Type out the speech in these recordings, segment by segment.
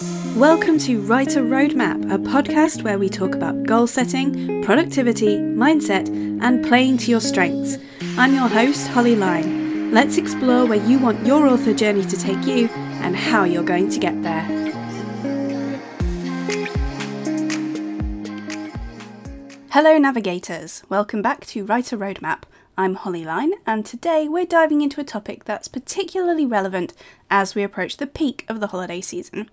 Welcome to Writer Roadmap, a podcast where we talk about goal setting, productivity, mindset, and playing to your strengths. I'm your host, Holly Lyne. Let's explore where you want your author journey to take you and how you're going to get there. Hello, navigators. Welcome back to Writer Roadmap. I'm Holly Lyne, and today we're diving into a topic that's particularly relevant as we approach the peak of the holiday season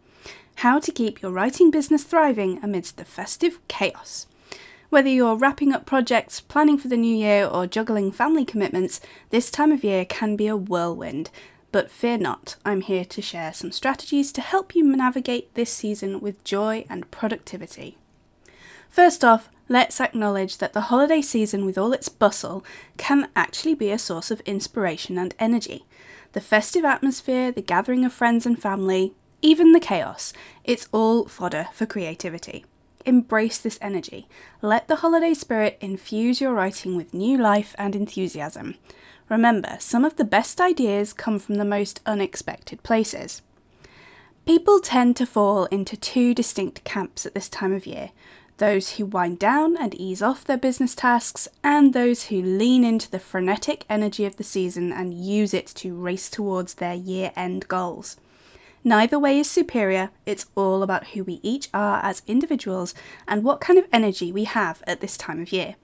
how to keep your writing business thriving amidst the festive chaos. Whether you're wrapping up projects, planning for the new year, or juggling family commitments, this time of year can be a whirlwind. But fear not, I'm here to share some strategies to help you navigate this season with joy and productivity. First off, let's acknowledge that the holiday season, with all its bustle, can actually be a source of inspiration and energy. The festive atmosphere, the gathering of friends and family, even the chaos, it's all fodder for creativity. Embrace this energy. Let the holiday spirit infuse your writing with new life and enthusiasm. Remember, some of the best ideas come from the most unexpected places. People tend to fall into two distinct camps at this time of year those who wind down and ease off their business tasks, and those who lean into the frenetic energy of the season and use it to race towards their year end goals. Neither way is superior, it's all about who we each are as individuals and what kind of energy we have at this time of year.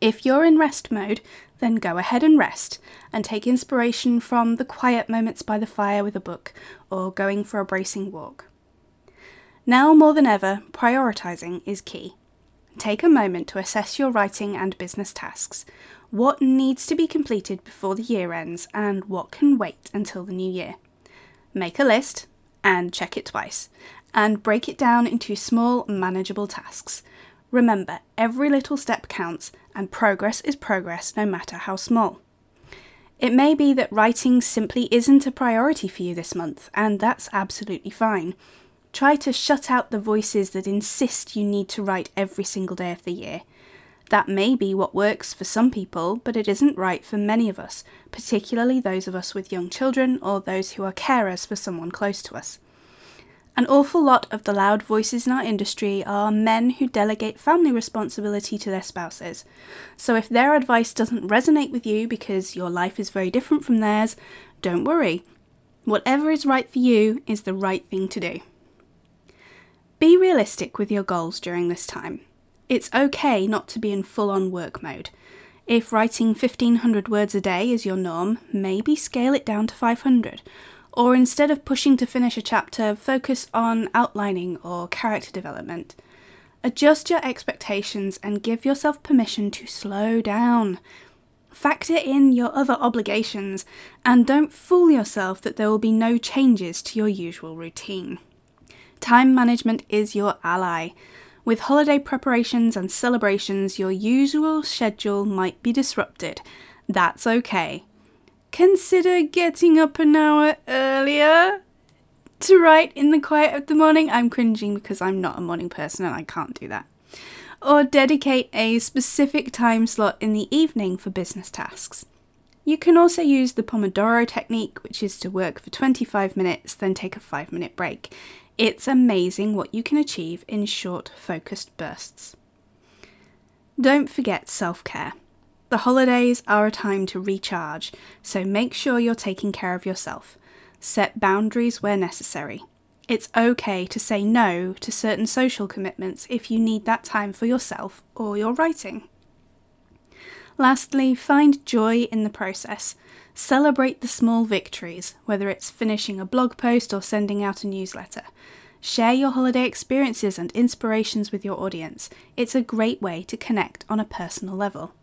If you're in rest mode, then go ahead and rest and take inspiration from the quiet moments by the fire with a book or going for a bracing walk. Now more than ever, prioritising is key. Take a moment to assess your writing and business tasks. What needs to be completed before the year ends and what can wait until the new year? Make a list and check it twice, and break it down into small, manageable tasks. Remember, every little step counts, and progress is progress no matter how small. It may be that writing simply isn't a priority for you this month, and that's absolutely fine. Try to shut out the voices that insist you need to write every single day of the year. That may be what works for some people, but it isn't right for many of us, particularly those of us with young children or those who are carers for someone close to us. An awful lot of the loud voices in our industry are men who delegate family responsibility to their spouses. So if their advice doesn't resonate with you because your life is very different from theirs, don't worry. Whatever is right for you is the right thing to do. Be realistic with your goals during this time. It's okay not to be in full on work mode. If writing 1500 words a day is your norm, maybe scale it down to 500. Or instead of pushing to finish a chapter, focus on outlining or character development. Adjust your expectations and give yourself permission to slow down. Factor in your other obligations and don't fool yourself that there will be no changes to your usual routine. Time management is your ally. With holiday preparations and celebrations, your usual schedule might be disrupted. That's okay. Consider getting up an hour earlier to write in the quiet of the morning. I'm cringing because I'm not a morning person and I can't do that. Or dedicate a specific time slot in the evening for business tasks. You can also use the Pomodoro technique, which is to work for 25 minutes, then take a 5 minute break. It's amazing what you can achieve in short, focused bursts. Don't forget self care. The holidays are a time to recharge, so make sure you're taking care of yourself. Set boundaries where necessary. It's okay to say no to certain social commitments if you need that time for yourself or your writing. Lastly, find joy in the process. Celebrate the small victories, whether it's finishing a blog post or sending out a newsletter. Share your holiday experiences and inspirations with your audience. It's a great way to connect on a personal level.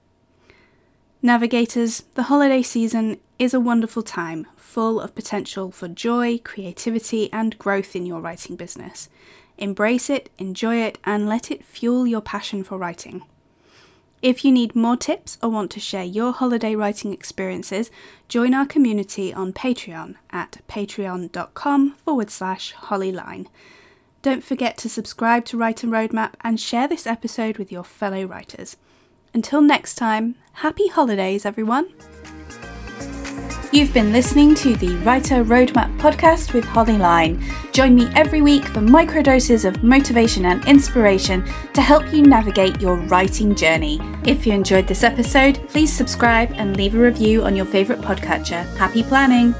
Navigators, the holiday season is a wonderful time, full of potential for joy, creativity, and growth in your writing business. Embrace it, enjoy it, and let it fuel your passion for writing. If you need more tips or want to share your holiday writing experiences, join our community on Patreon at patreon.com forward slash hollylyne. Don't forget to subscribe to Write Writer Roadmap and share this episode with your fellow writers. Until next time, happy holidays, everyone! You've been listening to the Writer Roadmap podcast with Holly Lyne. Join me every week for microdoses of motivation and inspiration to help you navigate your writing journey. If you enjoyed this episode, please subscribe and leave a review on your favourite podcatcher. Happy planning!